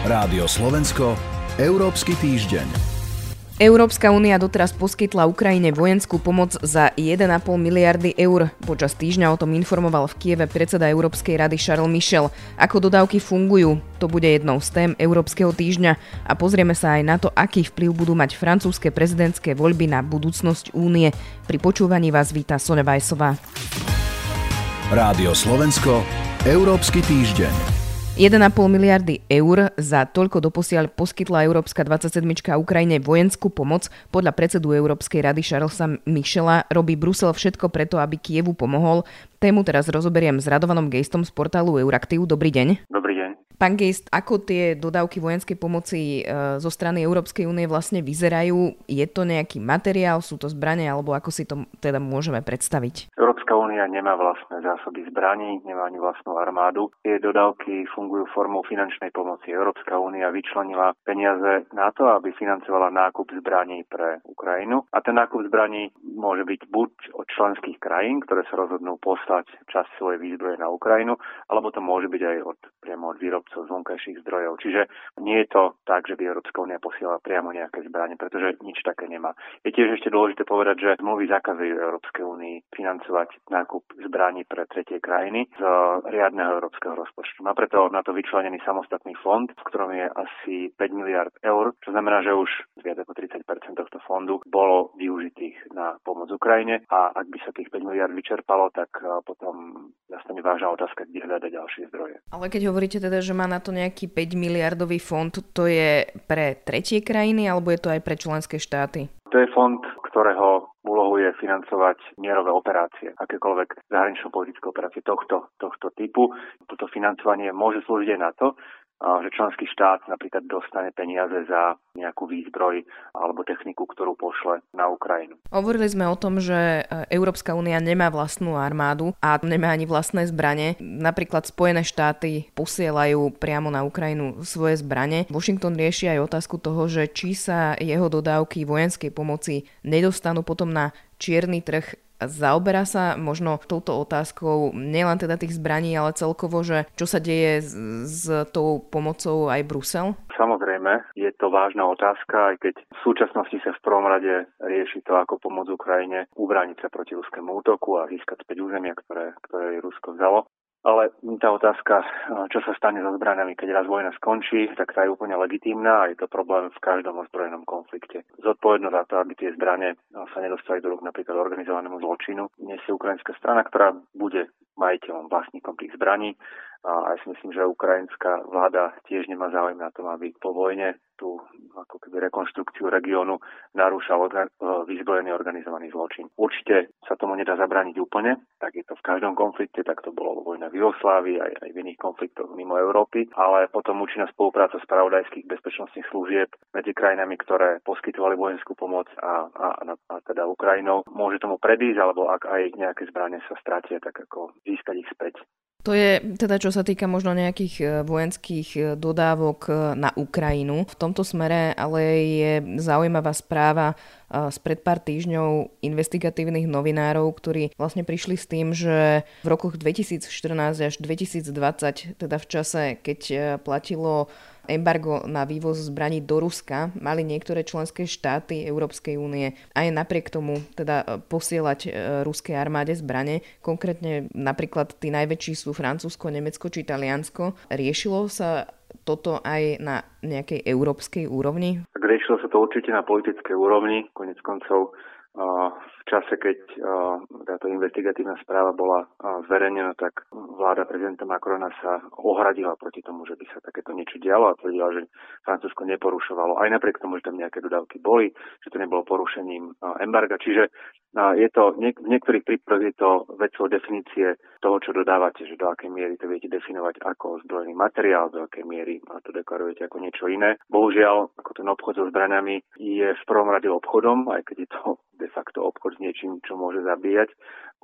Rádio Slovensko, Európsky týždeň. Európska únia doteraz poskytla Ukrajine vojenskú pomoc za 1,5 miliardy eur. Počas týždňa o tom informoval v Kieve predseda Európskej rady Charles Michel. Ako dodávky fungujú, to bude jednou z tém Európskeho týždňa a pozrieme sa aj na to, aký vplyv budú mať francúzske prezidentské voľby na budúcnosť únie. Pri počúvaní vás víta Sonja Vajsová. Rádio Slovensko, Európsky týždeň. 1,5 miliardy eur za toľko doposiaľ poskytla Európska 27. Ukrajine vojenskú pomoc. Podľa predsedu Európskej rady Charlesa Michela robí Brusel všetko preto, aby Kievu pomohol. Tému teraz rozoberiem s Radovanom Gejstom z portálu Euraktiv. Dobrý deň. Dobrý deň. Pán Gejst, ako tie dodávky vojenskej pomoci e, zo strany Európskej únie vlastne vyzerajú? Je to nejaký materiál, sú to zbranie, alebo ako si to teda môžeme predstaviť? Únia nemá vlastné zásoby zbraní, nemá ani vlastnú armádu. Tie dodávky fungujú formou finančnej pomoci. Európska únia vyčlenila peniaze na to, aby financovala nákup zbraní pre Ukrajinu. A ten nákup zbraní môže byť buď od členských krajín, ktoré sa rozhodnú poslať časť svojej výzbroje na Ukrajinu, alebo to môže byť aj od, priamo od výrobcov z vonkajších zdrojov. Čiže nie je to tak, že by Európska únia posielala priamo nejaké zbranie, pretože nič také nemá. Je tiež ešte dôležité povedať, že zmluvy zakazujú Európskej únii financovať nákup zbraní pre tretie krajiny z riadneho európskeho rozpočtu. Má preto na to vyčlenený samostatný fond, v ktorom je asi 5 miliard eur, čo znamená, že už viac ako 30% tohto fondu bolo využitých na pomoc Ukrajine a ak by sa tých 5 miliard vyčerpalo, tak potom nastane vážna otázka, kde hľadať ďalšie zdroje. Ale keď hovoríte teda, že má na to nejaký 5 miliardový fond, to je pre tretie krajiny alebo je to aj pre členské štáty? To je fond, ktorého financovať mierové operácie, akékoľvek zahranično-politické operácie tohto, tohto typu. Toto financovanie môže slúžiť aj na to, že členský štát napríklad dostane peniaze za nejakú výzbroj alebo techniku, ktorú pošle na Ukrajinu. Hovorili sme o tom, že e, Európska únia nemá vlastnú armádu a nemá ani vlastné zbranie. Napríklad Spojené štáty posielajú priamo na Ukrajinu svoje zbranie. Washington rieši aj otázku toho, že či sa jeho dodávky vojenskej pomoci nedostanú potom na čierny trh Zaoberá sa možno touto otázkou nielen teda tých zbraní, ale celkovo, že čo sa deje s, s tou pomocou aj Brusel? Samozrejme, je to vážna otázka, aj keď v súčasnosti sa v prvom rade rieši to, ako pomôcť Ukrajine ubrániť sa proti ruskému útoku a získať späť územia, ktoré, ktoré Rusko vzalo. Ale tá otázka, čo sa stane so zbraniami, keď raz vojna skončí, tak tá je úplne legitímna a je to problém v každom ozbrojenom konflikte. Zodpovednosť za to, aby tie zbranie sa nedostali do rúk napríklad organizovanému zločinu, nesie ukrajinská strana, ktorá bude majiteľom, vlastníkom tých zbraní a ja si myslím, že ukrajinská vláda tiež nemá záujem na tom, aby po vojne tú ako keby rekonštrukciu regiónu narúšal orga- e, vyzbrojený organizovaný zločin. Určite sa tomu nedá zabrániť úplne, tak je to v každom konflikte, tak to bolo vo vojne v Jugoslávii aj, aj v iných konfliktoch mimo Európy, ale potom účinná spolupráca spravodajských bezpečnostných služieb medzi krajinami, ktoré poskytovali vojenskú pomoc a, a, a, a teda Ukrajinou, môže tomu predísť, alebo ak aj nejaké zbranie sa stratia, tak ako získať ich späť. To je teda, čo sa týka možno nejakých e, vojenských e, dodávok e, na Ukrajinu. V tomto smere ale je zaujímavá správa z pred pár týždňov investigatívnych novinárov, ktorí vlastne prišli s tým, že v rokoch 2014 až 2020, teda v čase, keď platilo embargo na vývoz zbraní do Ruska, mali niektoré členské štáty Európskej únie aj napriek tomu teda posielať ruskej armáde zbrane. Konkrétne napríklad tí najväčší sú Francúzsko, Nemecko či Taliansko. Riešilo sa toto aj na nejakej európskej úrovni? Riešilo sa to určite na politickej úrovni. Konec koncov v čase, keď táto investigatívna správa bola zverejnená, tak vláda prezidenta Macrona sa ohradila proti tomu, že by sa takéto niečo dialo a tvrdila, že Francúzsko neporušovalo, aj napriek tomu, že tam nejaké dodávky boli, že to nebolo porušením embarga. Čiže je to, v niektorých prípadoch je to vecou definície toho, čo dodávate, že do akej miery to viete definovať ako zbrojný materiál, do akej miery to deklarujete ako niečo iné. Bohužiaľ, ako ten obchod so zbraniami je v prvom rade obchodom, aj keď je to de facto obchod s niečím, čo môže zabíjať.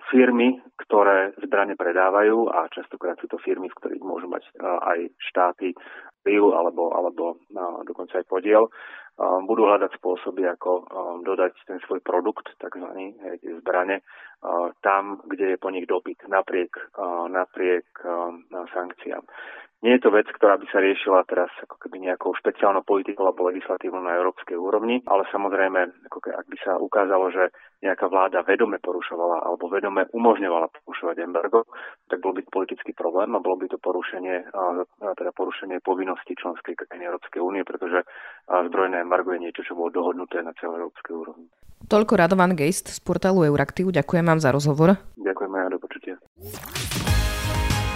Firmy, ktoré zbrane predávajú a častokrát sú to firmy, v ktorých môžu mať aj štáty vplyv alebo, alebo no, dokonca aj podiel, budú hľadať spôsoby, ako dodať ten svoj produkt, takzvaný zbrane, tam, kde je po nich dopyt, napriek, napriek sankciám. Nie je to vec, ktorá by sa riešila teraz ako keby nejakou špeciálnou politikou alebo legislatívou na európskej úrovni, ale samozrejme, ako ak by sa ukázalo, že nejaká vláda vedome porušovala alebo vedome umožňovala porušovať embargo, tak bol by to politický problém a bolo by to porušenie, teda porušenie povinnosti členskej krajiny Európskej únie, pretože zbrojné embargo je niečo, čo bolo dohodnuté na celej európskej úrovni. Toľko Radovan Geist z portálu Euraktiv. Ďakujem vám za rozhovor. Ďakujem aj do počutia.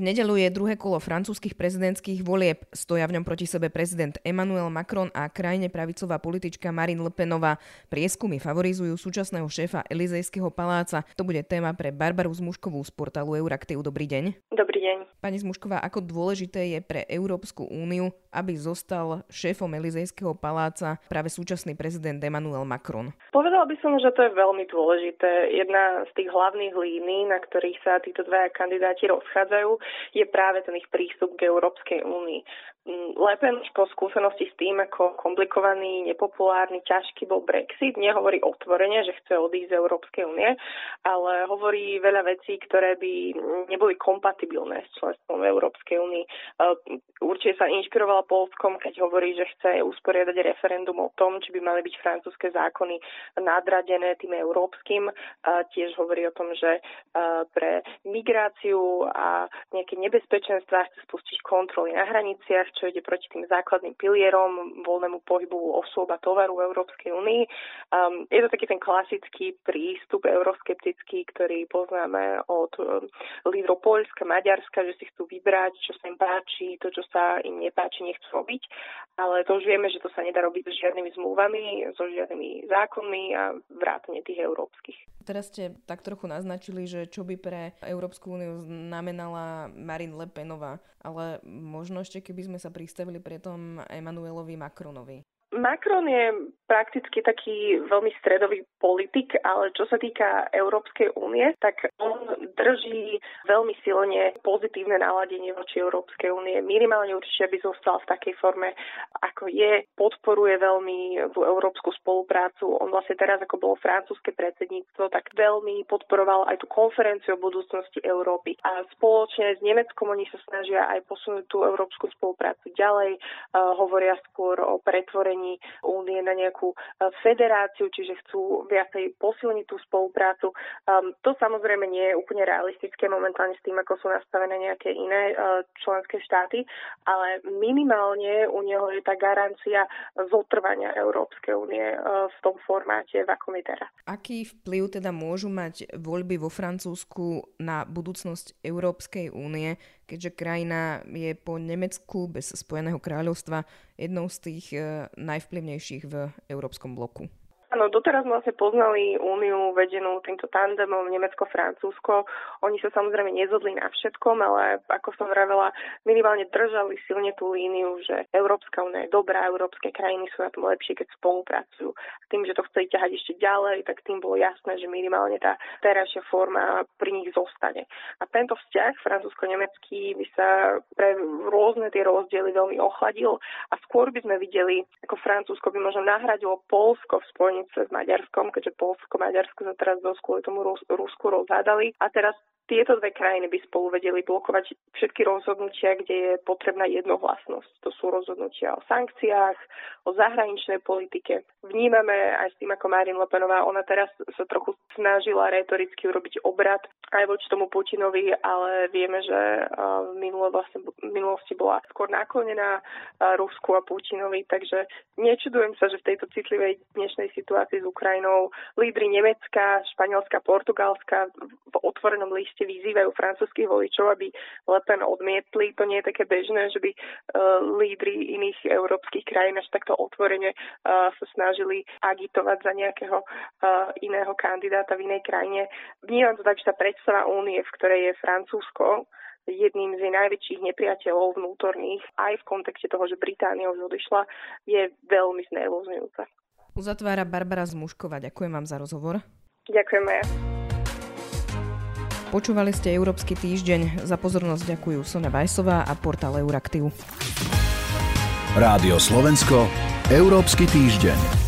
V nedelu je druhé kolo francúzskych prezidentských volieb. Stoja v ňom proti sebe prezident Emmanuel Macron a krajine pravicová politička Marine Le Penová. Prieskumy favorizujú súčasného šéfa Elizejského paláca. To bude téma pre Barbaru Zmuškovú z portálu Euraktiv. Dobrý deň. Dobrý deň. Pani Zmušková, ako dôležité je pre Európsku úniu, aby zostal šéfom Elizejského paláca práve súčasný prezident Emmanuel Macron? Povedala by som, že to je veľmi dôležité. Jedna z tých hlavných línií, na ktorých sa títo dvaja kandidáti rozchádzajú, je práve ten ich prístup k Európskej únii. Lepen po skúsenosti s tým, ako komplikovaný, nepopulárny, ťažký bol Brexit, nehovorí otvorene, že chce odísť z Európskej únie, ale hovorí veľa vecí, ktoré by neboli kompatibilné s členstvom Európskej únii. Určite sa inšpirovala Polskom, keď hovorí, že chce usporiadať referendum o tom, či by mali byť francúzske zákony nadradené tým európskym. Tiež hovorí o tom, že pre migráciu a nejaké nebezpečenstvá chce spustiť kontroly na hraniciach, čo ide proti tým základným pilierom voľnému pohybu osôb a tovaru v Európskej únii. Um, je to taký ten klasický prístup euroskeptický, ktorý poznáme od um, lídrov Poľska, Maďarska, že si chcú vybrať, čo sa im páči, to, čo sa im nepáči, nechcú robiť. Ale to už vieme, že to sa nedá robiť so žiadnymi zmluvami, so žiadnymi zákonmi a vrátane tých európskych. Teraz ste tak trochu naznačili, že čo by pre Európsku úniu znamenala Marine Le Penová, ale možno ešte keby sme sa pristavili pri tom Emanuelovi Macronovi. Macron je prakticky taký veľmi stredový politik, ale čo sa týka Európskej únie, tak on drží veľmi silne pozitívne naladenie voči Európskej únie. Minimálne určite by zostal v takej forme, ako je. Podporuje veľmi tú európsku spoluprácu. On vlastne teraz, ako bolo francúzske predsedníctvo, tak veľmi podporoval aj tú konferenciu o budúcnosti Európy. A spoločne s Nemeckom oni sa snažia aj posunúť tú európsku spoluprácu ďalej. Uh, hovoria skôr o pretvorení únie na nejakú uh, federáciu, čiže chcú viacej posilniť tú spoluprácu. Um, to samozrejme nie je úplne realistické momentálne s tým, ako sú nastavené nejaké iné uh, členské štáty, ale minimálne u neho je tá garancia zotrvania Európskej únie uh, v tom formáte, v akom je teraz. Aký vplyv teda môžu mať voľby vo Francúzsku na budúcnosť Európskej únie, keďže krajina je po Nemecku bez Spojeného kráľovstva jednou z tých uh, najvplyvnejších v európskom bloku? Áno, doteraz sme vlastne poznali úniu vedenú týmto tandemom Nemecko-Francúzsko. Oni sa samozrejme nezhodli na všetkom, ale ako som vravela, minimálne držali silne tú líniu, že Európska únia je dobrá, európske krajiny sú na tom lepšie, keď spolupracujú. A tým, že to chceli ťahať ešte ďalej, tak tým bolo jasné, že minimálne tá terajšia forma pri nich zostane. A tento vzťah francúzsko-nemecký by sa pre rôzne tie rozdiely veľmi ochladil a skôr by sme videli, ako Francúzsko by možno nahradilo Polsko v spojení hranice s Maďarskom, keďže Polsko, Maďarsko sa teraz dosť kvôli tomu Rusku rozhádali. A teraz tieto dve krajiny by spolu vedeli blokovať všetky rozhodnutia, kde je potrebná jednohlasnosť. To sú rozhodnutia o sankciách, o zahraničnej politike. Vnímame aj s tým, ako Marin Lepenová, ona teraz sa trochu snažila retoricky urobiť obrad aj voči tomu Putinovi, ale vieme, že v, minule vlastne, v minulosti bola skôr naklonená Rusku a Putinovi, takže nečudujem sa, že v tejto citlivej dnešnej situácii s Ukrajinou lídry Nemecka, Španielska, Portugalska v otvorenom liste proste vyzývajú francúzských voličov, aby Le Pen odmietli. To nie je také bežné, že by uh, lídry iných európskych krajín až takto otvorene uh, sa snažili agitovať za nejakého uh, iného kandidáta v inej krajine. Vnímam to tak, že tá predstava únie, v ktorej je Francúzsko, jedným z jej najväčších nepriateľov vnútorných, aj v kontekste toho, že Británia už odišla, je veľmi znervozňujúca. Uzatvára Barbara Zmušková. Ďakujem vám za rozhovor. Ďakujem aj. Počúvali ste Európsky týždeň. Za pozornosť ďakujú Sona Vajsová a portál Euraktiv. Rádio Slovensko, Európsky týždeň.